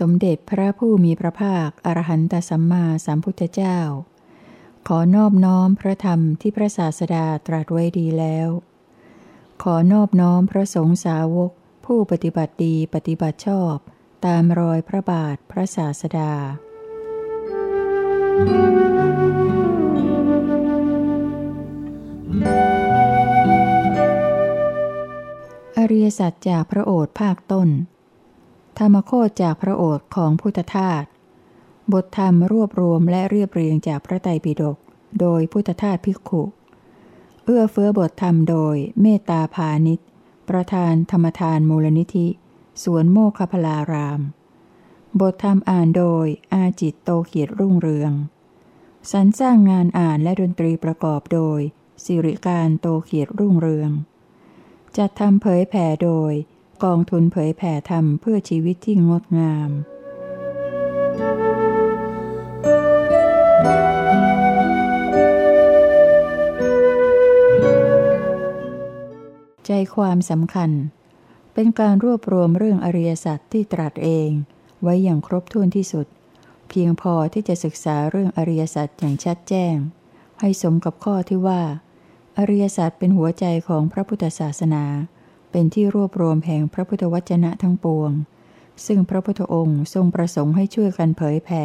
สมเด็จพระผู้มีพระภาค อรหันตสัมมาสัมพุทธเจ้า ขอนอบน้อมพระธรรมที่พระศาสดาตรัสไว้ดีแล้ว ขอนอบน้อมพระสงฆ์สาวก ผู้ปฏิบัติดีปฏิบัติชอบ ตามรอยพระบาทพระศาสดาอริยสัจจากพระโอษฐ์ภาคต้น ธรรมโคตจากพระโอษฐ์ของพุทธทาส บทธรรมรวบรวมและเรียบเรียงจากพระไตรปิฎก โดยพุทธทาสภิกขุ เอื้อเฟื้อบทธรรมโดยเมตตาพาณิชประธานธรรมทานมูลนิธิ สวนโมคคพลาราม บทธรรมอ่านโดยอาจิตโตเขียดรุ่งเรือง สรรสร้างงานอ่านและดนตรีประกอบโดยสิริการโตเขียดรุ่งเรือง จัดทำเผยแผ่โดย กองทุนเผยแผ่ธรรมเพื่อชีวิตที่งดงาม ใจความสำคัญ เป็นการรวบรวมเรื่องอริยสัจที่ตรัสเอง ไว้อย่างครบถ้วนที่สุด เพียงพอที่จะศึกษาเรื่องอริยสัจอย่างชัดแจ้ง ให้สมกับข้อที่ว่า อริยสัจเป็นหัวใจของพระพุทธศาสนา เป็นที่รวบรวมแห่งพระพุทธวจนะทั้งปวง ซึ่งพระพุทธองค์ทรงประสงค์ให้ช่วยกันเผยแผ่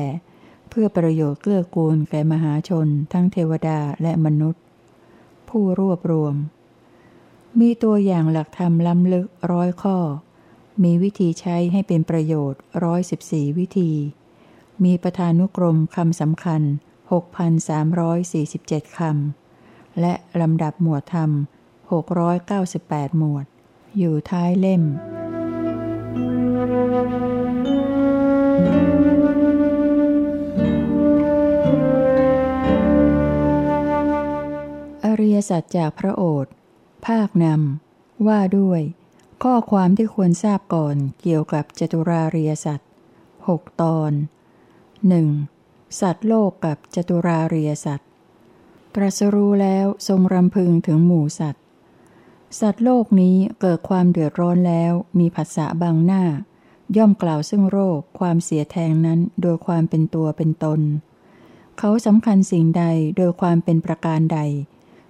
เพื่อประโยชน์เกื้อกูลแก่มหาชน ทั้งเทวดาและมนุษย์ ผู้รวบรวม มีตัวอย่างหลักธรรมล้ำลึกร้อยข้อ มีวิธีใช้ให้เป็นประโยชน์ร้อยสิบสี่วิธี มีประธานุกรมคำสำคัญ 6,347 คำและลำดับหมวดธรรม 698 หมวด อยู่ท้ายเล่ม อริยสัจจากพระโอษฐ์ภาคนำว่าด้วย ข้อความที่ควรทราบก่อนเกี่ยวกับจตุราริยสัจหกตอนหนึ่งสัตว์โลกกับจตุราริยสัตว์ตรัสรู้แล้วทรงรำพึงถึงหมู่สัตว์ สัตว์โลกนี้เกิดความเดือดร้อนแล้วมีผัสสะบังหน้า ย่อมกล่าวซึ่งโรคความเสียแทงนั้นโดยความเป็นตัวเป็นตน เขาสำคัญสิ่งใดโดยความเป็นประการใด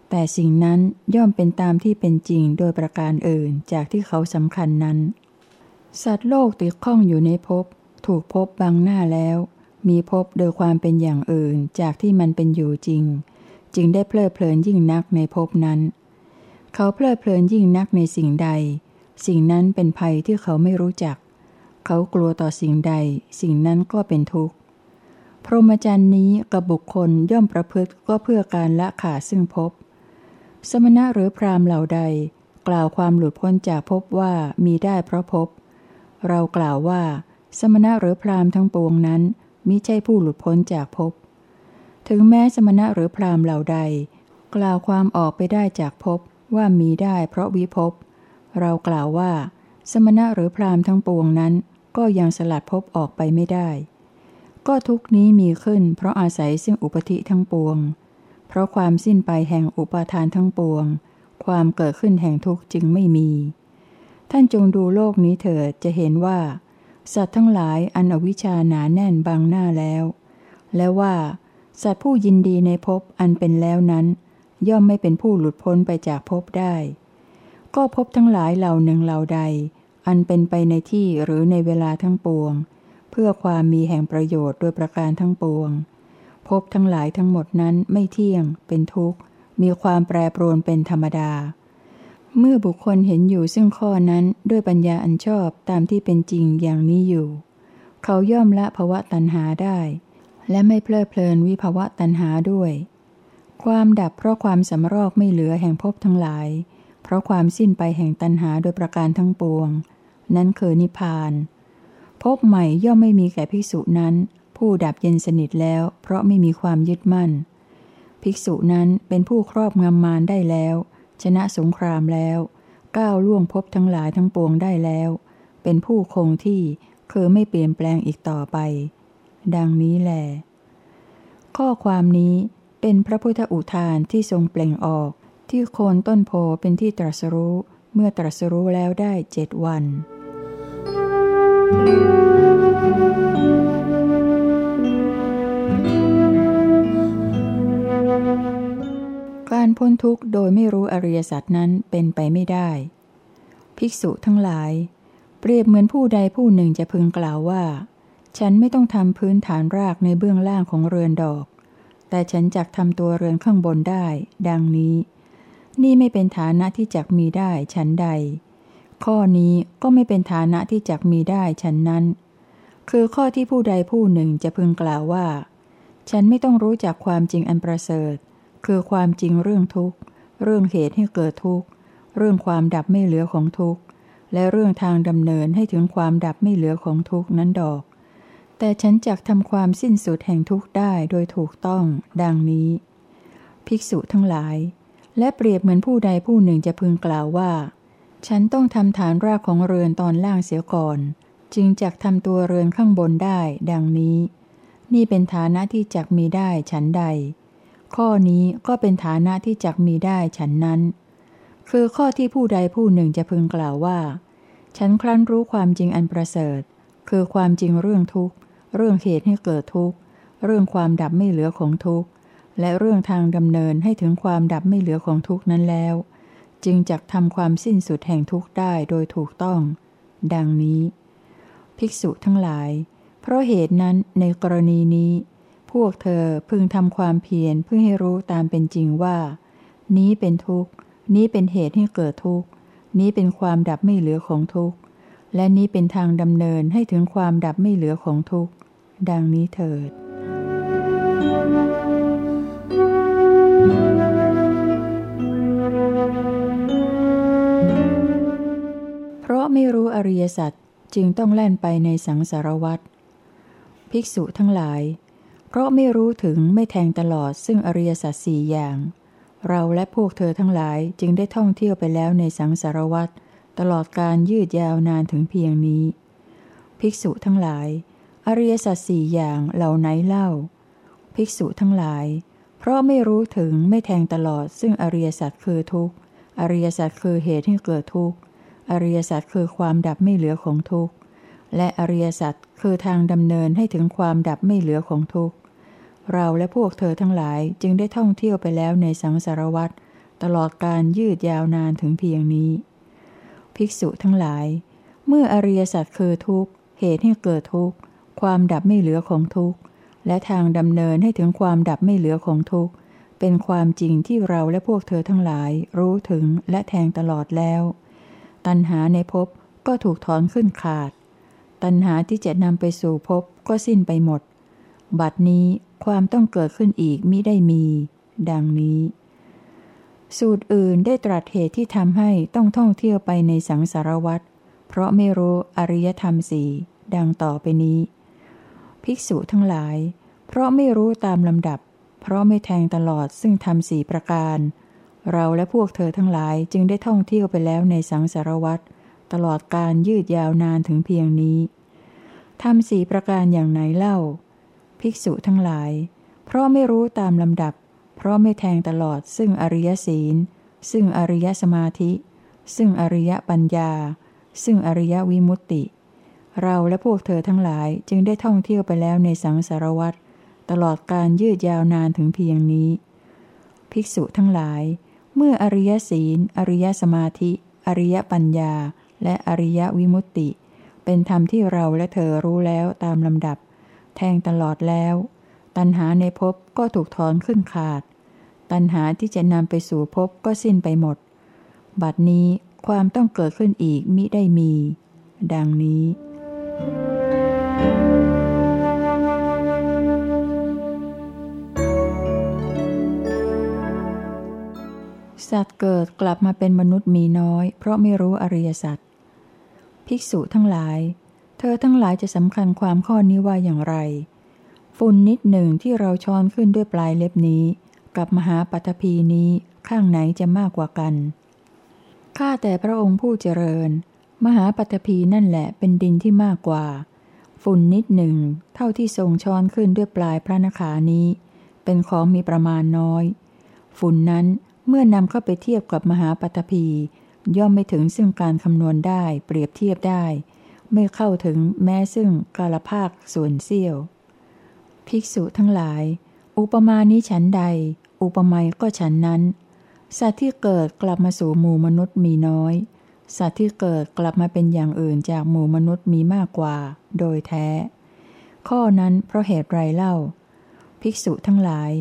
แต่สิ่งนั้นย่อมเป็นตามที่เป็นจริงโดยประการอื่นจากที่เขาสำคัญนั้น สัตว์โลกติดข้องอยู่ในภพถูกภพบังหน้าแล้ว มีภพโดยความเป็นอย่างอื่นจากที่มันเป็นอยู่จริง จึงได้เพลิดเพลินยิ่งนักในภพนั้น เขาเพลิดเพลินยิ่งนักในสิ่งใด สิ่งนั้นเป็นภัยที่เขาไม่รู้จัก เขากลัวต่อสิ่งใด สิ่งนั้นก็เป็นทุกข์ พรหมจรรย์นี้กับบุคคลย่อมประพฤติก็เพื่อการละขาซึ่งภพ สมณะหรือพราหมณ์เหล่าใด กล่าวความหลุดพ้นจากภพว่ามีได้เพราะภพ เรากล่าวว่า สมณะหรือพราหมณ์ทั้งปวงนั้นมิใช่ผู้หลุดพ้นจากภพ ถึงแม้สมณะหรือพราหมณ์เหล่าใด กล่าวความออกไปได้จากภพ ว่ามีได้เพราะวิภพเรากล่าวว่า สมณะหรือพราหมณ์ทั้งปวงนั้น ก็ยังสลัดภพออกไปไม่ได้ ก็ทุกนี้มีขึ้น เพราะอาศัยซึ่งอุปธิทั้งปวง เพราะความสิ้นไปแห่งอุปาทานทั้งปวง ความเกิดขึ้นแห่งทุกข์จึงไม่มี ท่านจงดูโลกนี้เถิดจะเห็นว่า สัตว์ทั้งหลายอันอวิชชาหนาแน่นบังหน้าแล้ว และว่า สัตว์ผู้ยินดีในภพอันเป็นแล้วนั้น ย่อมไม่เป็นผู้หลุดพ้นไปจากภพได้ ก็ภพทั้งหลายเหล่าหนึ่งเหล่าใด อันเป็นไปในที่หรือในเวลาทั้งปวง เพื่อความมีแห่งประโยชน์โดยประการทั้งปวงภพทั้งหลายทั้งหมดนั้นไม่เที่ยง เป็นทุกข์ มีความแปรปรวนเป็นธรรมดา เมื่อบุคคลเห็นอยู่ซึ่งข้อนั้นด้วยปัญญาอันชอบตามที่เป็นจริงอย่างนี้อยู่ เขาย่อมละภวะตัณหาได้ และไม่เพลิดเพลินวิภวะตัณหาด้วย ความดับเพราะความสำรอกไม่เหลือแห่งภพทั้งหลาย เพราะความสิ้นไปแห่งตัณหาโดยประการทั้งปวง นั้นคือนิพพานภพใหม่ย่อมไม่มีแก่ภิกษุนั้น ผู้ดับเย็นสนิทแล้ว เพราะไม่มีความยึดมั่น ภิกษุนั้นเป็นผู้ครอบงำมารได้แล้ว ชนะสงครามแล้ว ก้าวล่วงภพทั้งหลายทั้งปวงได้แล้ว เป็นผู้คงที่คือไม่เปลี่ยนแปลงอีกต่อไป ดังนี้แหลข้อความนี้ เป็นพระพุทธอุทานที่ทรงเปล่งออก ที่โคนต้นโพเป็นที่ตรัสรู้ เมื่อตรัสรู้แล้วได้เจ็ดวัน การพ้นทุกข์โดยไม่รู้อริยสัจนั้นเป็นไปไม่ได้ ภิกษุทั้งหลาย เปรียบเหมือนผู้ใดผู้หนึ่งจะพึงกล่าวว่า ฉันไม่ต้องทำพื้นฐานรากในเบื้องล่างของเรือนดอก แต่ฉันจักทำตัวเรือนข้างบนได้ ดังนี้ นี่ไม่เป็นฐานะที่จักมีได้ฉันใด ข้อนี้ก็ไม่เป็นฐานะที่จักมีได้ฉันนั้น คือข้อที่ผู้ใดผู้หนึ่งจะพึงกล่าวว่า ฉันไม่ต้องรู้จักความจริงอันประเสริฐ คือความจริงเรื่องทุกข์ เรื่องเหตุให้เกิดทุกข์ เรื่องความดับไม่เหลือของทุกข์ และเรื่องทางดำเนินให้ถึงความดับไม่เหลือของทุกข์นั้นดอก แต่ฉันจักทำความสิ้นสุดแห่งทุกข์ได้โดยถูกต้อง ดังนี้ ภิกษุทั้งหลาย และเปรียบเหมือนผู้ใดผู้หนึ่งจะพึงกล่าวว่า ฉันต้องทำฐานรากของเรือนตอนล่างเสียก่อน จึงจักทำตัวเรือนข้างบนได้ ดังนี้ นี่เป็นฐานะที่จักมีได้ฉันใด ข้อนี้ก็เป็นฐานะที่จักมีได้ฉันนั้น คือข้อที่ผู้ใดผู้หนึ่งจะพึงกล่าวว่า ฉันครั้นรู้ความจริงอันประเสริฐคือความจริงเรื่องทุกข์ เรื่องเหตุให้เกิดทุกข์ เรื่องความดับไม่เหลือของทุกข์ และเรื่องทางดำเนินให้ถึงความดับไม่เหลือของทุกข์นั้นแล้ว จึงจักทำความสิ้นสุดแห่งทุกข์ได้โดยถูกต้อง ดังนี้ ภิกษุทั้งหลาย เพราะเหตุนั้นในกรณีนี้ พวกเธอพึงทำความเพียรเพื่อให้รู้ตามเป็นจริงว่า นี้เป็นทุกข์ นี้เป็นเหตุให้เกิดทุกข์ นี้เป็นความดับไม่เหลือของทุกข์ และนี้เป็นทางดำเนินให้ถึงความดับไม่เหลือของทุกข์ ดังนี้เถิด เพราะไม่รู้อริยสัจจึงต้องแล่นไปในสังสารวัฏภิกษุทั้งหลาย เพราะไม่รู้ถึงไม่แทงตลอดซึ่งอริยสัจสี่อย่าง เราและพวกเธอทั้งหลายจึงได้ท่องเที่ยวไปแล้วในสังสารวัตร ตลอดการยืดยาวนานถึงเพียงนี้ ภิกษุทั้งหลาย อริยสัจสี่อย่างเหล่าไหนเล่า ภิกษุทั้งหลาย เพราะไม่รู้ถึงไม่แทงตลอดซึ่งอริยสัจคือทุกข์ อริยสัจคือเหตุให้เกิดทุกข์ อริยสัจคือความดับไม่เหลือของทุกข์ และอริยสัจคือทางดำเนินให้ถึงความดับไม่เหลือของทุกข์ เราและพวกเธอทั้งหลายจึงได้ท่องเที่ยวไปแล้วในสังสารวัตรตลอดการยืดยาวนานถึงเพียงนี้ ภิกษุทั้งหลาย เมื่ออริยสัจคือทุกข์ เหตุให้เกิดทุกข์ ความดับไม่เหลือของทุกข์ และทางดำเนินให้ถึงความดับไม่เหลือของทุกข์ เป็นความจริงที่เราและพวกเธอทั้งหลาย รู้ถึงและแทงตลอดแล้ว ตัณหาในภพก็ถูกถอนขึ้นขาด ตัณหาที่จะนำไปสู่ภพก็สิ้นไปหมด บัดนี้ความต้องเกิดขึ้นอีกมิได้มี ดังนี้ สูตรอื่นได้ตรัสเหตุที่ทำให้ต้องท่องเที่ยวไปในสังสารวัตรเพราะไม่รู้อริยธรรมสี่ดังต่อไปนี้ ภิกษุทั้งหลาย เพราะไม่รู้ตามลำดับ เพราะไม่แทงตลอดซึ่งทำสี่ประการ เราและพวกเธอทั้งหลายจึงได้ท่องเที่ยวไปแล้วในสังสารวัตรตลอดการยืดยาวนานถึงเพียงนี้ทำสี่ประการอย่างไหนเล่า ภิกษุทั้งหลาย เพราะไม่รู้ตามลำดับ เพราะไม่แทงตลอดซึ่งอริยศีล ซึ่งอริยสมาธิ ซึ่งอริยปัญญา ซึ่งอริยวิมุตติ เราและพวกเธอทั้งหลายจึงได้ท่องเที่ยวไปแล้วในสังสารวัตรตลอดการยืดยาวนานถึงเพียงนี้ ภิกษุทั้งหลาย เมื่ออริยศีล อริยสมาธิ อริยปัญญา และอริยวิมุตติ เป็นธรรมที่เราและเธอรู้แล้วตามลำดับ แทงตลอดแล้ว ตัณหาในภพก็ถูกถอนขึ้นขาด ตัณหาที่จะนำไปสู่ภพก็สิ้นไปหมด บัดนี้ความต้องเกิดขึ้นอีกมิได้มี ดังนี้ สัตว์เกิดกลับมาเป็นมนุษย์มีน้อย เพราะไม่รู้อริยสัจภิกษุทั้งหลาย เธอทั้งหลายจะสำคัญความข้อนี้ว่าอย่างไร ฝุ่นนิดหนึ่งที่เราช้อนขึ้นด้วยปลายเล็บนี้ กับมหาปัตภีนี้ข้างไหนจะมากกว่ากัน ข้าแต่พระองค์ผู้เจริญ มหาปัตภีนั่นแหละเป็นดินที่มากกว่า ฝุ่นนิดหนึ่ง เท่าที่ทรงช้อนขึ้นด้วยปลายพระนขานี้ เป็นของมีประมาณน้อย ฝุ่นนั้นเมื่อนำเข้าไปเทียบกับมหาปัตภีย่อมไม่ถึงซึ่งการคำนวณได้เปรียบเทียบได้ ไม่เข้าถึงแม้ซึ่งกาลภาคส่วนเสี้ยว ภิกษุทั้งหลาย อุปมานี้ฉันใด อุปไมยก็ฉันนั้น สัตว์ที่เกิดกลับมาสู่หมู่มนุษย์มีน้อย สัตว์ที่เกิดกลับมาเป็นอย่างอื่นจากหมู่มนุษย์มีมากกว่า โดยแท้ ข้อนั้นเพราะเหตุไรเล่า ภิกษุทั้งหลาย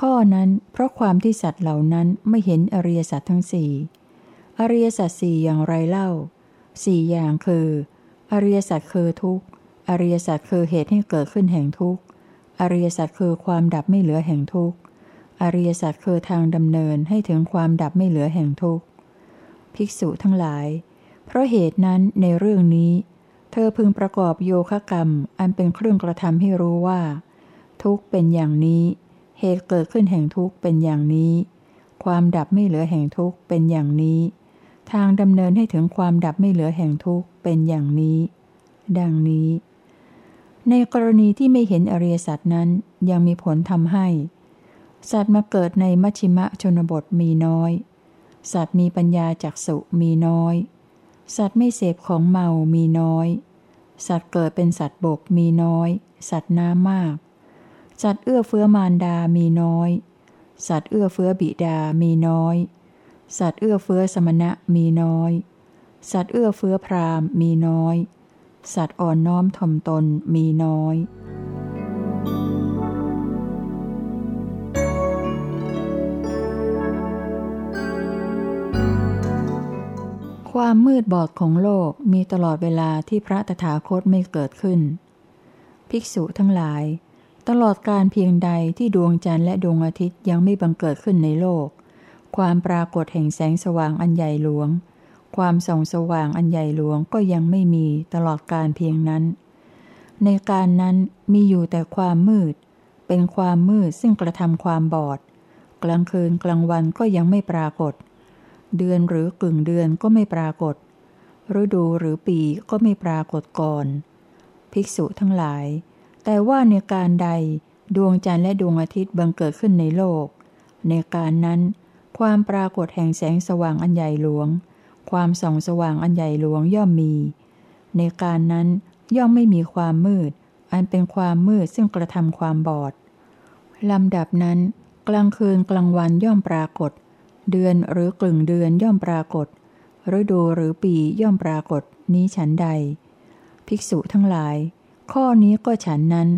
ข้อนั้นเพราะความที่สัตว์เหล่านั้นไม่เห็นอริยสัจทั้งสี่อริยสัจสี่อย่างไรเล่าสี่อย่างคือ อริยสัจคือทุกข์ อริยสัจคือเหตุให้เกิดขึ้นแห่งทุกข์ อริยสัจคือความดับไม่เหลือแห่งทุกข์ อริยสัจคือทางดำเนินให้ถึงความดับไม่เหลือแห่งทุกข์ ภิกษุทั้งหลาย เพราะเหตุนั้นในเรื่องนี้ เธอพึงประกอบโยคะกรรม อันเป็นเครื่องกระทำให้รู้ว่า ทุกข์เป็นอย่างนี้ เหตุเกิดขึ้นแห่งทุกข์เป็นอย่างนี้ ความดับไม่เหลือแห่งทุกข์เป็นอย่างนี้ ทางดำเนินให้ถึงความดับไม่เหลือแห่งทุกข์เป็นอย่างนี้ ดังนี้ ในกรณีที่ไม่เห็นอริยสัจนั้นยังมีผลทำให้ สัตว์มาเกิดในมัชชิมะชนบทมีน้อย สัตว์มีปัญญาจักสุมีน้อย สัตว์ไม่เสพของเมามีน้อย สัตว์เกิดเป็นสัตว์บกมีน้อย สัตว์น้ำมาก สัตว์เอื้อเฟื้อมารดามีน้อย สัตว์เอื้อเฟื้อบิดามีน้อย สัตว์เอื้อเฟื้อสมณะมีน้อย สัตว์เอื้อเฟื้อพรามมีน้อย สัตว์อ่อนน้อมถ่อมตนมีน้อย ความมืดบอดของโลกมีตลอดเวลาที่พระตถาคตไม่เกิดขึ้น ภิกษุทั้งหลาย ตลอดการเพียงใดที่ดวงจันทร์และดวงอาทิตย์ยังไม่บังเกิดขึ้นในโลก ความปรากฏแห่งแสงสว่างอันใหญ่หลวง ความส่องสว่างอันใหญ่หลวงก็ยังไม่มีตลอดการเพียงนั้น ในการนั้นมีอยู่แต่ความมืด เป็นความมืดซึ่งกระทำความบอด กลางคืนกลางวันก็ยังไม่ปรากฏ เดือนหรือกึ่งเดือนก็ไม่ปรากฏ ฤดูหรือปีก็ไม่ปรากฏก่อน ภิกษุทั้งหลาย แต่ว่าในการใดดวงจันทร์และดวงอาทิตย์บังเกิดขึ้นในโลก ในการนั้น ความปรากฏแห่งแสงสว่างอันใหญ่หลวง ความส่องสว่างอันใหญ่หลวงย่อมมี ในการนั้นย่อมไม่มีความมืด อันเป็นความมืดซึ่งกระทำความบอดลำดับนั้น กลางคืนกลางวันย่อมปรากฏ เดือนหรือกลึงเดือนย่อมปรากฏฤดูหรือปีย่อมปรากฏนี้ฉันใด ภิกษุทั้งหลาย ข้อนี้ก็ฉันนั้น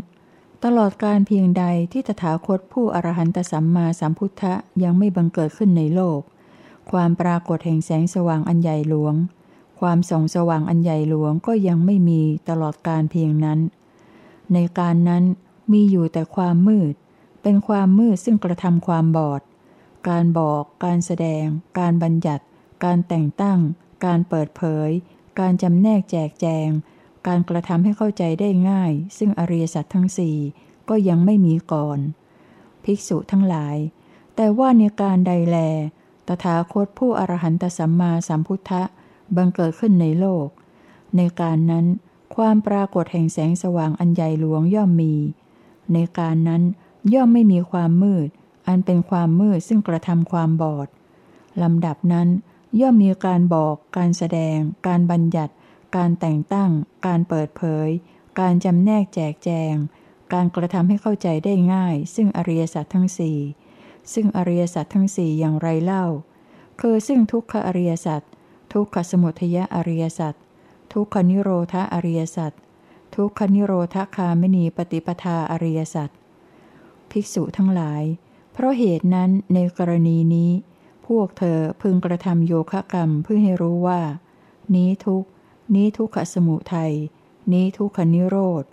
ตลอดการเพียงใดที่ตถาคตผู้อรหันตสัมมาสัมพุทธะยังไม่บังเกิดขึ้นในโลก ความปรากฏแห่งแสงสว่างอันใหญ่หลวง ความส่องสว่างอันใหญ่หลวงก็ยังไม่มีตลอดการเพียงนั้น ในการนั้นมีอยู่แต่ความมืด เป็นความมืดซึ่งกระทำความบอด การบอก การแสดง การบัญญัติ การแต่งตั้ง การเปิดเผย การจำแนกแจกแจง การกระทำให้เข้าใจได้ง่าย ซึ่งอริยสัจทั้งสี่ก็ยังไม่มีก่อน ภิกษุทั้งหลาย แต่ว่าในการใดแล ตถาคตผู้อรหันตสัมมาสัมพุทธะบังเกิดขึ้นในโลก ในการนั้น ความปรากฏแห่งแสงสว่างอันใหญ่หลวงย่อมมี ในการนั้นย่อมไม่มีความมืด อันเป็นความมืดซึ่งกระทำความบอดลำดับนั้น ย่อมมีการบอก การแสดง การบัญญัติ การแต่งตั้ง การเปิดเผย การจำแนกแจกแจง การกระทำให้เข้าใจได้ง่าย ซึ่งอริยสัจทั้งสี่ ซึ่งอริยสัจทั้งสี่อย่างไรเล่า คือซึ่งทุกขอริยสัจทุกขสมุทยอริยสัจทุกขนิโรธอริยสัจทุกขนิโรธคามนีปฏิปทาอริยสัจภิกษุทั้งหลาย เพราะเหตุนั้นในกรณีนี้ พวกเธอพึงกระทำโยคะกรรมเพื่อให้รู้ว่า นี้ทุกนี้ทุกขสมุทัยนี้ทุกขนิโรธ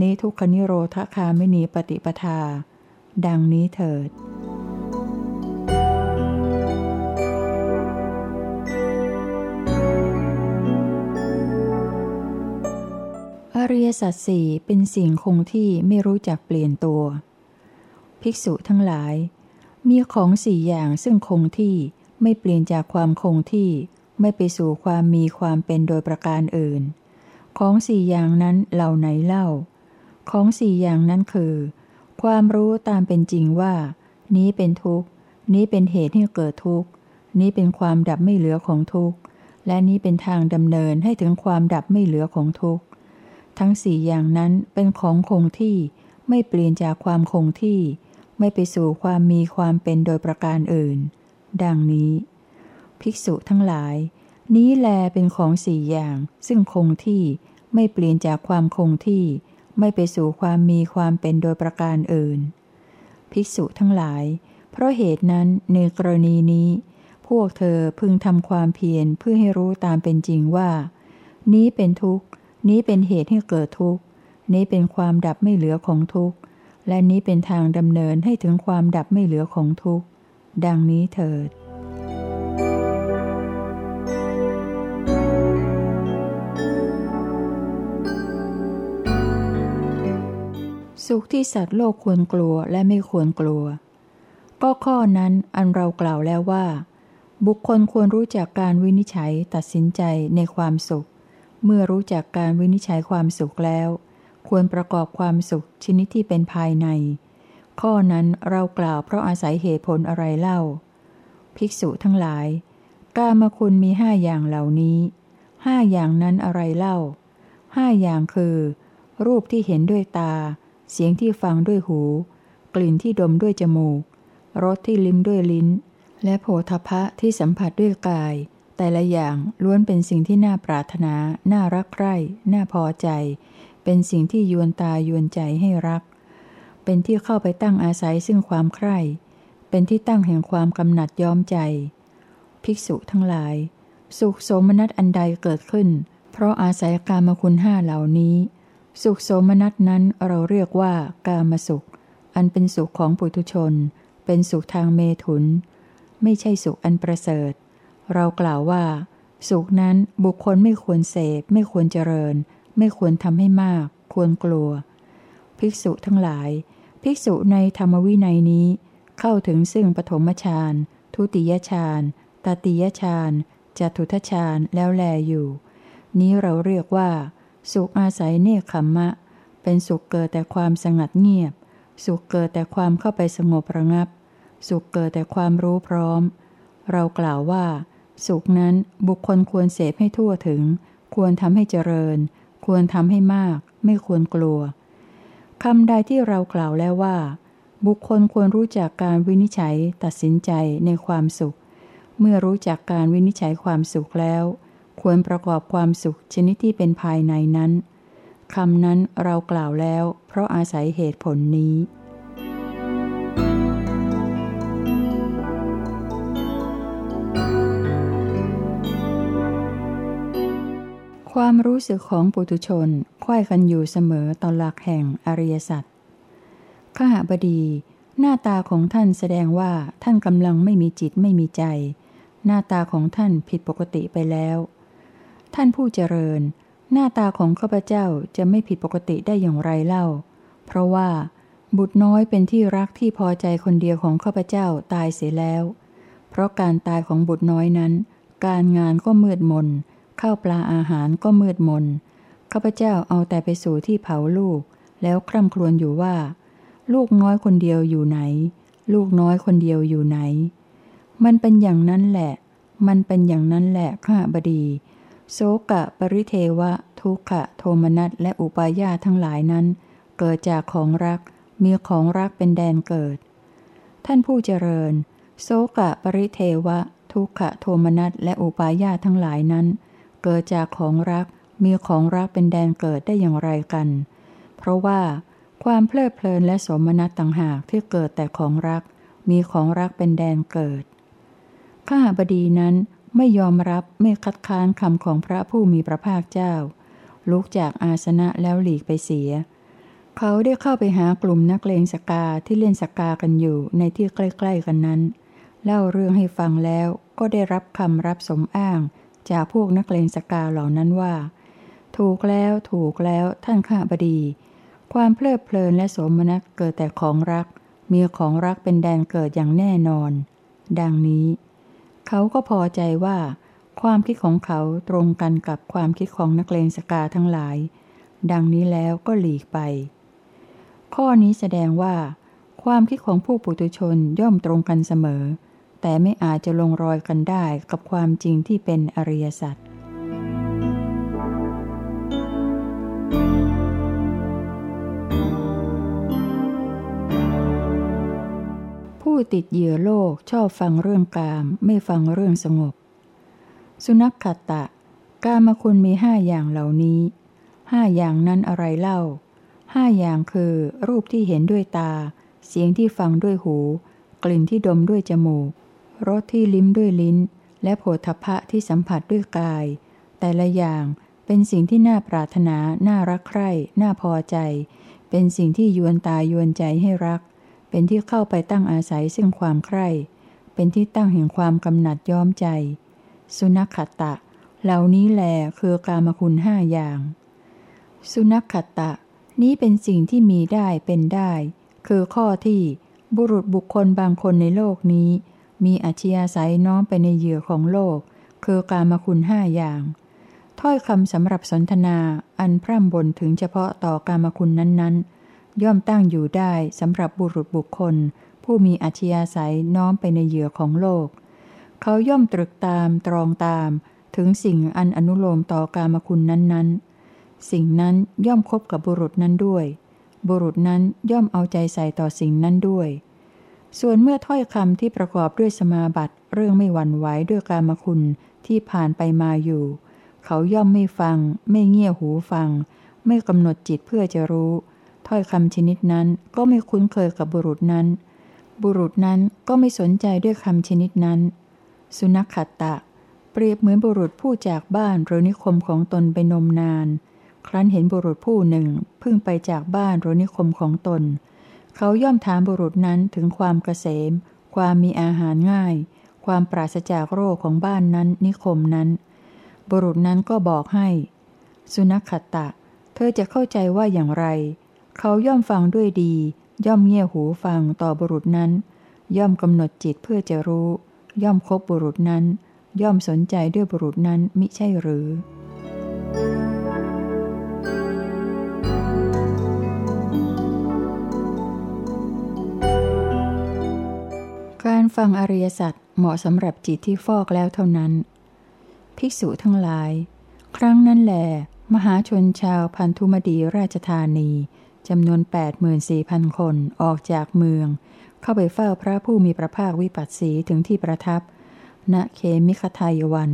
นี้ทุกขนิโรธคาไม่นีปฏิปทา ดังนี้เถิด อริยสัจสี่เป็นสิ่งคงที่ไม่รู้จักเปลี่ยนตัว ภิกษุทั้งหลาย มีของสี่อย่างซึ่งคงที่ไม่เปลี่ยนจากความคงที่ไม่ไปสู่ความมีความเป็นโดยประการอื่น ของสี่อย่างนั้นเหล่าไหนเล่า ของสี่อย่างนั้นคือ ความรู้ตามเป็นจริงว่า นี้เป็นทุกข์ นี้เป็นเหตุให้เกิดทุกข์ นี้เป็นความดับไม่เหลือของทุกข์ และนี้เป็นทางดำเนินให้ถึงความดับไม่เหลือของทุกข์ ทั้งสี่อย่างนั้นเป็นของคงที่ไม่เปลี่ยนจากความคงที่ ไม่ไปสู่ความมีความเป็นโดยประการอื่น ดังนี้ ภิกษุทั้งหลาย นี้แลเป็นของสี่อย่าง ซึ่งคงที่ไม่เปลี่ยนจากความคงที่ ไม่ไปสู่ความมีความเป็นโดยประการอื่น ภิกษุทั้งหลาย เพราะเหตุนั้นในกรณีนี้ พวกเธอพึงทำความเพียรเพื่อให้รู้ตามเป็นจริงว่า นี้เป็นทุกข์ นี้เป็นเหตุให้เกิดทุกข์ นี้เป็นความดับไม่เหลือของทุกข์ และนี้เป็นทางดำเนินให้ถึงความดับไม่เหลือของทุกข์ ดังนี้เถิดสุขที่สัตว์โลกควรกลัวและไม่ควรกลัว ก็ข้อนั้นอันเรากล่าวแล้วว่า บุคคลควรรู้จักการวินิจฉัยตัดสินใจในความสุข เมื่อรู้จักการวินิจฉัยความสุขแล้ว ควรประกอบความสุขชนิดที่เป็นภายใน ข้อนั้นเรากล่าวเพราะอาศัยเหตุผลอะไรเล่า ภิกษุทั้งหลาย กามคุณมีห้าอย่างเหล่านี้ห้าอย่างนั้นอะไรเล่าห้าอย่างคือ รูปที่เห็นด้วยตา เสียงที่ฟังด้วยหู กลิ่นที่ดมด้วยจมูกรสที่ลิ้มด้วยลิ้น และโผฏฐะที่สัมผัสด้วยกาย แต่ละอย่างล้วนเป็นสิ่งที่น่าปรารถนา น่ารักใคร่ น่าพอใจ เป็นสิ่งที่ยวนตายวนใจให้รัก เป็นที่เข้าไปตั้งอาศัยซึ่งความใคร่ เป็นที่ตั้งแห่งความกำหนัดย้อมใจ ภิกษุทั้งหลาย สุขโสมนัสอันใดเกิดขึ้น เพราะอาศัยกามคุณห้าเหล่านี้ สุขโสมนัสนั้นเราเรียกว่ากามสุข อันเป็นสุขของปุถุชน เป็นสุขทางเมถุน ไม่ใช่สุขอันประเสริฐ เรากล่าวว่า สุขนั้นบุคคลไม่ควรเสพ ไม่ควรเจริญ ไม่ควรทำให้มาก ควรกลัว ภิกษุทั้งหลาย ภิกษุในธรรมวินัยนี้ เข้าถึงซึ่งปฐมฌานทุติยฌานตติยฌานจตุทฌานแล้วแลอยู่ นี้เราเรียกว่า สุขอาศัยเนคขมมะ เป็นสุขเกิดแต่ความสงัดเงียบ สุขเกิดแต่ความเข้าไปสงบระงับ สุขเกิดแต่ความรู้พร้อม เรากล่าวว่า สุขนั้นบุคคลควรเสพให้ทั่วถึง ควรทำให้เจริญ ควรทำให้มาก ไม่ควรกลัวคำใดที่เรากล่าวแล้วว่า บุคคลควรรู้จักการวินิจฉัยตัดสินใจในความสุข เมื่อรู้จักการวินิจฉัยความสุขแล้ว ควรประกอบความสุขชนิดที่เป็นภายในนั้นคำนั้นเรากล่าวแล้ว เพราะอาศัยเหตุผลนี้ ความรู้สึกของปุถุชนค่อยกันอยู่เสมอต่อหลักแห่งอริยสัจข้าบดี หน้าตาของท่านแสดงว่าท่านกำลังไม่มีจิตไม่มีใจ หน้าตาของท่านผิดปกติไปแล้ว ท่านผู้เจริญ หน้าตาของข้าพเจ้าจะไม่ผิดปกติได้อย่างไรเล่า เพราะว่า บุตรน้อยเป็นที่รักที่พอใจคนเดียวของข้าพเจ้าตายเสียแล้ว เพราะการตายของบุตรน้อยนั้น การงานก็มืดมน ข้าวปลาอาหารก็มืดมน ข้าพเจ้าเอาแต่ไปสู่ที่เผาลูก แล้วคร่ำครวญอยู่ว่า ลูกน้อยคนเดียวอยู่ไหน ลูกน้อยคนเดียวอยู่ไหน มันเป็นอย่างนั้นแหละ มันเป็นอย่างนั้นแหละข้าบดี โสกะปริเทวะ ทุกขะ โทมนัสและอุปาญาทั้งหลายนั้น เกิดจากของรัก มีของรักเป็นแดนเกิด ท่านผู้เจริญ โสกะปริเทวะ ทุกขะ โทมนัสและอุปาญาทั้งหลายนั้นเเกิดจากของรักมีของรักเป็นแดนเกิดได้อย่างไรกัน เพราะว่า ความเพลิดเพลินและสมนัตต่างหากที่เกิดแต่ของรัก มีของรักเป็นแดนเกิด ข้าบดีนั้นไม่ยอมรับไม่คัดค้านคำของพระผู้มีพระภาคเจ้า ลุกจากอาสนะแล้วหลีกไปเสีย เขาได้เข้าไปหากลุ่มนักเลงสกาที่เล่นสกากันอยู่ในที่ใกล้ ๆ กันนั้น เล่าเรื่องให้ฟังแล้วก็ได้รับคำรับสมอ้าง จากพวกนักเลงสกาเหล่านั้นว่า ถูกแล้วถูกแล้วท่านข้าบดี ความเพลิดเพลินและสมนัตเกิดแต่ของรัก มีของรักเป็นแดนเกิดอย่างแน่นอน ดังนี้ เขาก็พอใจว่า ความคิดของเขาตรงกันกับความคิดของนักเลงสกาทั้งหลาย ดังนี้แล้วก็หลีกไป ข้อนี้แสดงว่า ความคิดของผู้ปุถุชนย่อมตรงกันเสมอ แต่ไม่อาจจะลงรอยกันได้กับความจริงที่เป็นอริยสัจผู้ติดเหยื่อโลกชอบฟังเรื่องกาม ไม่ฟังเรื่องสงบ สุนัขขัตตะ กามคุณมีห้าอย่างเหล่านี้ห้าอย่างนั้นอะไรเล่าห้าอย่างคือรูปที่เห็นด้วยตา เสียงที่ฟังด้วยหู กลิ่นที่ดมด้วยจมูก รสที่ลิ้มด้วยลิ้น และโผฏฐะที่สัมผัสด้วยกาย แต่ละอย่างเป็นสิ่งที่น่าปรารถนา น่ารักใคร่ น่าพอใจ เป็นสิ่งที่ยวนตายวนใจให้รัก เป็นที่เข้าไปตั้งอาศัยซึ่งความใคร่ เป็นที่ตั้งแห่งความกำหนัดย้อมใจ สุนัขขตะ เหล่านี้แหลคือกามคุณห้าอย่าง สุนัขขตะ นี้เป็นสิ่งที่มีได้เป็นได้ คือข้อที่บุรุษบุคคลบางคนในโลกนี้ มีอัจฉริยะน้อมไปในเหยื่อของโลก คือกามคุณห้าอย่าง ถ้อยคำสำหรับสนทนาอันพร่ำบ่นถึงเฉพาะต่อกามคุณนั้นๆ ย่อมตั้งอยู่ได้สำหรับบุรุษบุคคล ผู้มีอัธยาศัยน้อมไปในเหยื่อของโลก เขาย่อมตรึกตามตรองตาม ถึงสิ่งอันอนุโลมต่อกามคุณนั้นๆ สิ่งนั้นย่อมคบกับบุรุษนั้นด้วย บุรุษนั้นย่อมเอาใจใส่ต่อสิ่งนั้นด้วย ส่วนเมื่อถ้อยคำที่ประกอบด้วยสมาบัติ เรื่องไม่หวั่นไหวด้วยกามคุณที่ผ่านไปมาอยู่ เขาย่อมไม่ฟัง ไม่เงี่ยหูฟัง ไม่กำหนดจิตเพื่อจะรู้ ถ้อยคำชนิดนั้นก็ไม่คุ้นเคยกับบุรุษนั้น บุรุษนั้นก็ไม่สนใจด้วยคำชนิดนั้น สุนัขขัตตะ เปรียบเหมือนบุรุษผู้จากบ้านหรือนิคมของตนไปนมนาน ครั้นเห็นบุรุษผู้หนึ่ง พึ่งไปจากบ้านหรือนิคมของตน เขาย่อมถามบุรุษนั้นถึงความเกษม ความมีอาหารง่าย ความปราศจากโรคของบ้านนั้นนิคมนั้น บุรุษนั้นก็บอกให้ สุนัขขตะ เธอจะเข้าใจว่าอย่างไร เขาย่อมฟังด้วยดี ย่อมเงี่ยหูฟังต่อบุรุษนั้น ย่อมกำหนดจิตเพื่อจะรู้ ย่อมคบบุรุษนั้น ย่อมสนใจด้วยบุรุษนั้นมิใช่หรือ การฟังอริยสัจเหมาะสำหรับจิตที่ฟอกแล้วเท่านั้น ภิกษุทั้งหลาย ครั้งนั้นแหลมหาชนชาวพันธุมดีราชธานีจำนวน 84,000 คนออกจากเมือง เข้าไปเฝ้าพระผู้มีพระภาควิปัสสีถึงที่ประทับ ณเคมิคทายวัน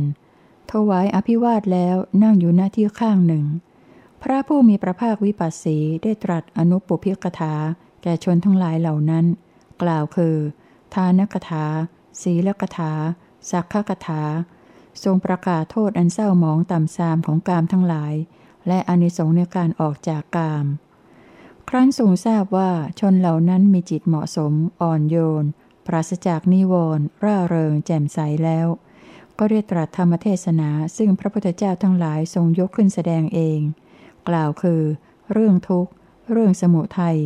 ถวายอภิวาทแล้วนั่งอยู่หน้าที่ข้างหนึ่ง พระผู้มีพระภาควิปัสสีได้ตรัสอนุปปิกถาแก่ชนทั้งหลายเหล่านั้น กล่าวคือ ทานกถา ศีลกถา สักขกถา ทรงประกาศโทษอันเศร้าหมองต่ำทรามของกามทั้งหลาย และอนิสงส์ในการออกจากกาม ครั้นทรงทราบว่าชนเหล่านั้นมีจิตเหมาะสม อ่อนโยน ปราศจากนิวรณ์ร่าเริง แจ่มใสแล้ว ก็ได้ตรัสธรรมเทศนาซึ่งพระพุทธเจ้าทั้งหลายทรงยกขึ้นแสดงเอง กล่าวคือ เรื่องทุกข์ เรื่องสมุทัย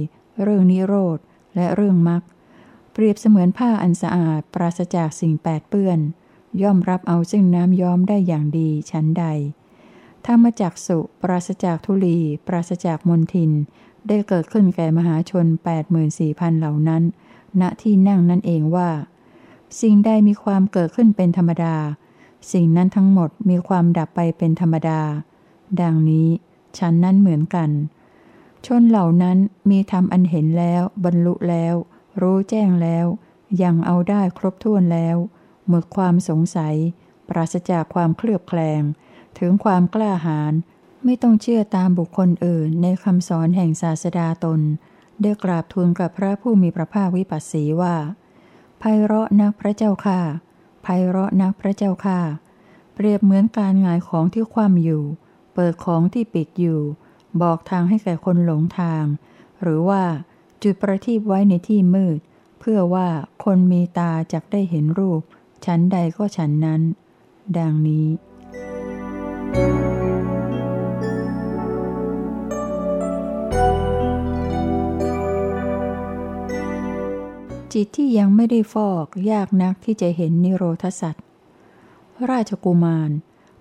เรื่องนิโรธและเรื่องมรรค เปรียบเสมือนผ้าอันสะอาดปราศจากสิ่งแปดเปื้อน ย่อมรับเอาซึ่งน้ำย้อมได้อย่างดีชั้นใดธรรมจักสุปราศจากทุลี ปราศจากมนทิน ได้เกิดขึ้นแก่มหาชน 84,000 เหล่านั้น ณที่นั่งนั่นเองว่า สิ่งใดมีความเกิดขึ้นเป็นธรรมดา สิ่งนั้นทั้งหมดมีความดับไปเป็นธรรมดา ดังนี้ฉันนั้นเหมือนกัน ชนเหล่านั้นมีธรรมอันเห็นแล้วบรรลุแล้ว รู้แจ้งแล้ว ยังเอาได้ครบถ้วนแล้ว หมดความสงสัย ปราศจากความเคลือบแคลง ถึงความกล้าหาญไม่ต้องเชื่อตามบุคคลอื่นในคำสอนแห่งศาสดาตน ได้กราบทูลกับพระผู้มีพระภาควิปัสสีว่าไพเราะนักพระเจ้าค่าไพเราะนักพระเจ้าค่าเปรียบเหมือนการงายของที่คว่ำอยู่ เปิดของที่ปิดอยู่ บอกทางให้แก่คนหลงทาง หรือว่า จุดประทีปไว้ในที่มืด เพื่อว่าคนมีตาจะได้เห็นรูปฉันใดก็ฉันนั้น ดังนี้ จิตที่ยังไม่ได้ฟอกยากนักที่จะเห็นนิโรธสัตว์ราชกุมาร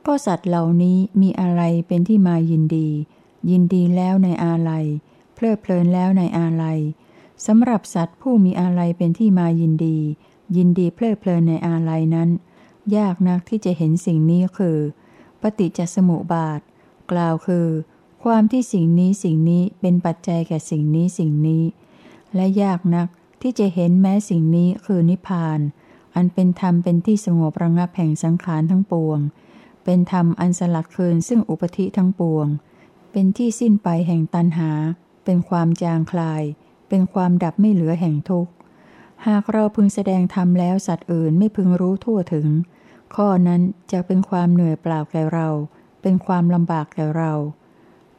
ก็สัตว์เหล่านี้มีอะไรเป็นที่มายินดี ยินดีแล้วในอาลัย ลิดเพลินแล้วในอาลัยสำหรับสัตว์ผู้มีอะไรเป็นที่มายินดี ยินดีเพลิดเพลินในอาลัยนั้น ยากนักที่จะเห็นสิ่งนี้คือ ปฏิจจสมุปบาท กล่าวคือ ความที่สิ่งนี้สิ่งนี้เป็นปัจจัยแก่สิ่งนี้สิ่งนี้ และยากนักที่จะเห็นแม้สิ่งนี้คือนิพพาน อันเป็นธรรมเป็นที่สงบระงับแห่งสังขารทั้งปวง เป็นธรรมอันสลัดคืนซึ่งอุปธิทั้งปวง เป็นที่สิ้นไปแห่งตันหา เป็นความจางคลาย เป็นความดับไม่เหลือแห่งทุกข์ หากเราพึงแสดงธรรมแล้วสัตว์อื่นไม่พึงรู้ทั่วถึง ข้อนั้นจะเป็นความเหนื่อยเปล่าแก่เรา เป็นความลำบากแก่เรา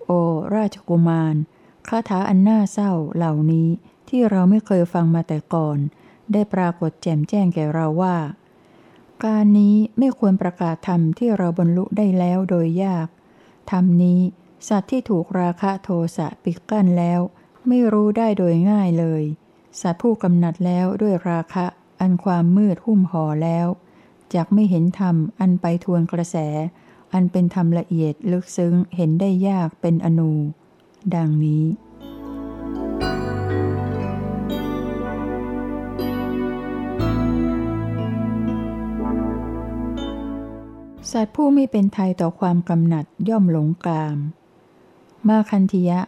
โอ ราชกุมารคาถาอันน่าเศร้าเหล่านี้ที่เราไม่เคยฟังมาแต่ก่อน ได้ปรากฏแจ่มแจ้งแก่เราว่า การนี้ไม่ควรประกาศธรรมที่เราบรรลุได้แล้วโดยยากธรรมนี้ สัตว์ที่ถูกราคะโทสะปิดกั้นแล้ว ไม่รู้ได้โดยง่ายเลย สัตว์ผู้กำหนัดแล้วด้วยราคะ อันความมืดหุ้มห่อแล้วจากไม่เห็นธรรมอันไปทวนกระแส อันเป็นธรรมละเอียดลึกซึ้งเห็นได้ยากเป็นอนูดังนี้สัตว์ผู้ไม่เป็นไทยต่อความกำหนัดย่อมหลงกาม มาคันธยะ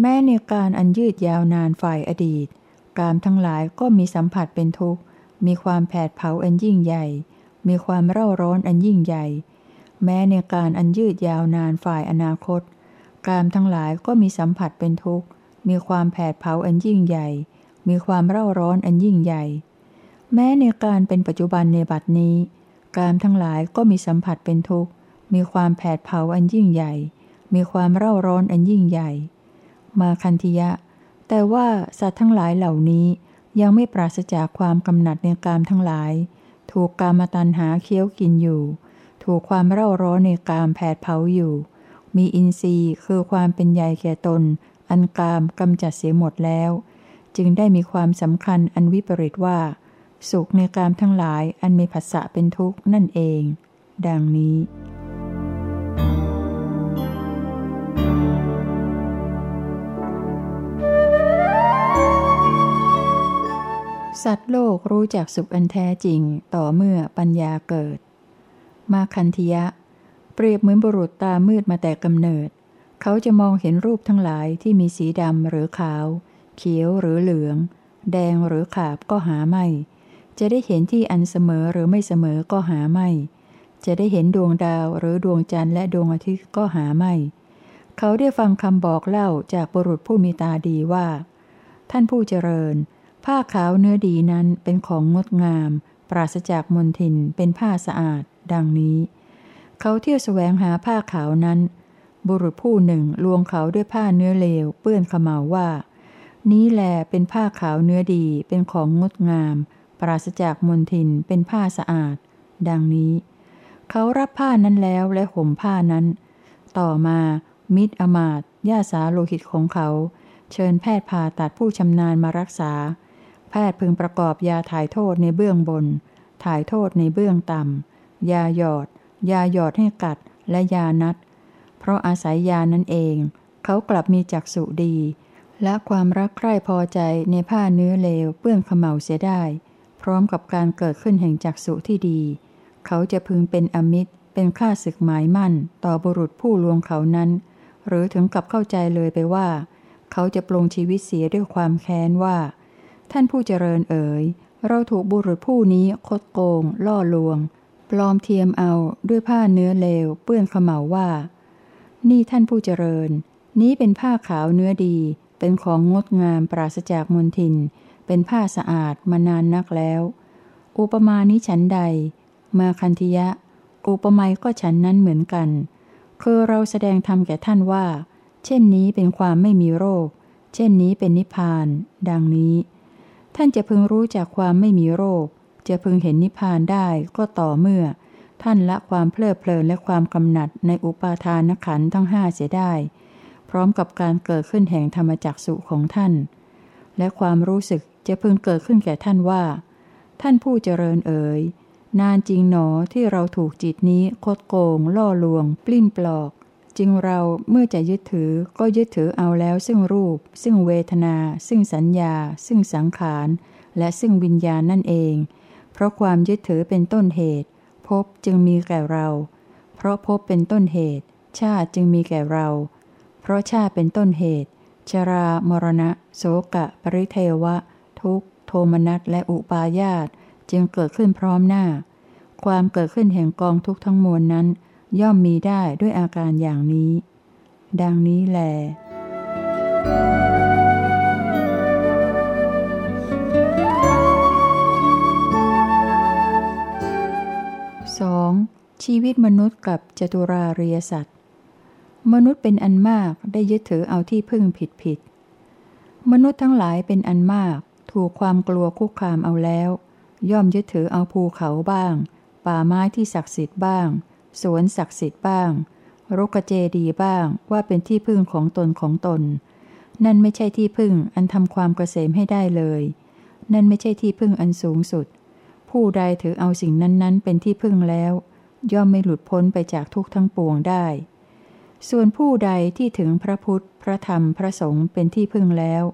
แม้ในการอันยืดยาวนานฝ่ายอดีต กามทั้งหลายก็มีสัมผัสเป็นทุกข์ มีความแผดเผาอันยิ่งใหญ่ มีความเร่าร้อนอันยิ่งใหญ่ แม้ในการอันยืดยาวนานฝ่ายอนาคต กามทั้งหลายก็มีสัมผัสเป็นทุกข์ มีความแผดเผาอันยิ่งใหญ่ มีความเร่าร้อนอันยิ่งใหญ่ แม้ในการเป็นปัจจุบันในบัดนี้ กามทั้งหลายก็มีสัมผัสเป็นทุกข์ มีความแผดเผาอันยิ่งใหญ่ มีความเร่าร้อนอันยิ่งใหญ่ มาคันธิยะ แต่ว่าสัตว์ทั้งหลายเหล่านี้ยังไม่ปราศจากความกำหนัดในกามทั้งหลาย ถูกกามตันหาเคี้ยวกินอยู่ ถูกความเร่าร้อนในกามแผดเผาอยู่ มีอินทรีย์คือความเป็นใหญ่แก่ตน อันกามกำจัดเสียหมดแล้ว จึงได้มีความสำคัญอันวิปริตว่า สุขในกามทั้งหลายอันมีผัสสะเป็นทุกข์นั่นเอง ดังนี้ สัตว์โลกรู้จักสุขอันแท้จริงต่อเมื่อปัญญาเกิด มาคันธยะ เปรียบเหมือนบุรุษตามืดมาแต่กำเนิด เขาจะมองเห็นรูปทั้งหลายที่มีสีดำหรือขาว เขียวหรือเหลือง แดงหรือขาบก็หาไม่ จะได้เห็นที่อันเสมอหรือไม่เสมอก็หาไม่ จะได้เห็นดวงดาวหรือดวงจันทร์และดวงอาทิตย์ก็หาไม่ เขาได้ฟังคำบอกเล่าจากบุรุษผู้มีตาดีว่า ท่านผู้เจริญ ผ้าขาวเนื้อดีนั้นเป็นของงดงาม ปราศจากมลทินเป็นผ้าสะอาด ดังนี้ เขาเที่ยวแสวงหาผ้าขาวนั้น บุรุษผู้หนึ่งลวงเขาด้วยผ้าเนื้อเลว เปื้อนขมาว่า นี้แลเป็นผ้าขาวเนื้อดีเป็นของงดงาม ปราศจากมลทินเป็นผ้าสะอาด ดังนี้ เขารับผ้านั้นแล้วและห่มผ้านั้น ต่อมามิตรอมาตยาสาโลหิตของเขา เชิญแพทย์ผ่าตัดผู้ชำนาญมารักษา พทย์พึงประกอบยาถ่ายโทษในเบื้องบน ถ่ายโทษในเบื้องต่ำ ยาหยอด ยาหยอดให้กัด และยานัด เพราะอาศัยยานั่นเอง เขากลับมีจักษุดี และความรักใคร่พอใจในผ้าเนื้อเลวเปื้อนขมเหลาเสียได้ พร้อมกับการเกิดขึ้นแห่งจักษุที่ดี เขาจะพึงเป็นอมิตร เป็นข้าศึกหมายมั่น ต่อบุรุษผู้ลวงเขานั้น หรือถึงกับเข้าใจเลยไปว่า เขาจะปลงชีวิตเสียด้วยความแค้นว่า ท่านผู้เจริญเอ๋ย เราถูกบุรุษผู้นี้คดโกง ล่อลวง ปลอมเทียมเอาด้วยผ้าเนื้อเลว เปื้อนขมเหลาว่า นี่ท่านผู้เจริญ นี้เป็นผ้าขาวเนื้อดี เป็นของงดงามปราศจากมลทิน เป็นผ้าสะอาดมานานนักแล้ว อุปมานี้ฉันใด มาคันธิยะ อุปไมยก็ฉันนั้นเหมือนกัน คือเราแสดงธรรมแก่ท่านว่า เช่นนี้เป็นความไม่มีโรค เช่นนี้เป็นนิพพาน ดังนี้ ท่านจะพึงรู้จากความไม่มีโรค จะพึงเห็นนิพพานได้ก็ต่อเมื่อ ท่านละความเพลิดเพลินและความกำหนัดในอุปาทานขันทั้งห้าเสียได้ พร้อมกับการเกิดขึ้นแห่งธรรมจักสุของท่าน และความรู้สึกจะพึงเกิดขึ้นแก่ท่านว่า ท่านผู้เจริญเอ๋ยนานจริงหนอที่เราถูกจิตนี้คดโกง ล่อลวง ปลิ้นปลอก จึงเราเมื่อจะยึดถือก็ยึดถือเอาแล้วซึ่งรูป ซึ่งเวทนา ซึ่งสัญญา ซึ่งสังขาร และซึ่งวิญญาณนั่นเอง เพราะความยึดถือเป็นต้นเหตุพบจึงมีแก่เรา เพราะพบเป็นต้นเหตุ ชาติจึงมีแก่เรา เพราะชาติเป็นต้นเหตุ ชรา มรณะ โสกะ ปริเทวะ ทุกโทมนัสและอุปาญาตจึงเกิดขึ้นพร้อมหน้า ความเกิดขึ้นแห่งกองทุกทั้งมวลนั้น ย่อมมีได้ด้วยอาการอย่างนี้ ดังนี้แหล 2. ชีวิตมนุษย์กับจตุราเรียสัตว์มนุษย์เป็นอันมากได้ยึดถือเอาที่พึ่งผิดผิด มนุษย์ทั้งหลายเป็นอันมาก ถูกความกลัวคุกคามเอาแล้ว ย่อมยึดถือเอาภูเขาบ้าง ป่าไม้ที่ศักดิ์สิทธิ์บ้าง สวนศักดิ์สิทธิ์บ้างรกเจดีบ้างว่าเป็นที่พึ่งของตนของตน นั่นไม่ใช่ที่พึ่งอันทำความเกษมให้ได้เลย นั่นไม่ใช่ที่พึ่งอันสูงสุด ผู้ใดถือเอาสิ่งนั้นๆ เป็นที่พึ่งแล้ว ย่อมไม่หลุดพ้นไปจากทุกทั้งปวงได้ ส่วนผู้ใดที่ถึงพระพุทธ พระธรรมพระสงฆ์เป็นที่พึ่งแล้ว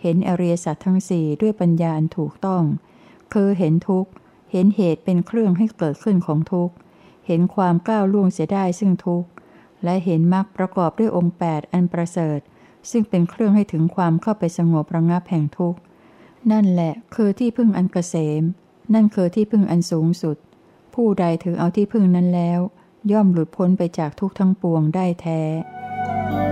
เห็นอริยสัจทั้งสี่ด้วยปัญญาอันถูกต้อง คือเห็นทุกข์ เห็นเหตุเป็นเครื่องให้เกิดขึ้นของทุกข์ เห็นความก้าวล่วงเสียได้ซึ่งทุกข์ และเห็นมรรคประกอบด้วยองค์ 8 อันประเสริฐ ซึ่งเป็นเครื่องให้ถึงความเข้าไปสงบระงับแห่งทุกข์ นั่นแหละคือที่พึ่งอันเกษม นั่นคือที่พึ่งอันสูงสุด ผู้ใดถือเอาที่พึ่งนั้นแล้ว ย่อมหลุดพ้นไปจากทุกทั้งปวงได้แท้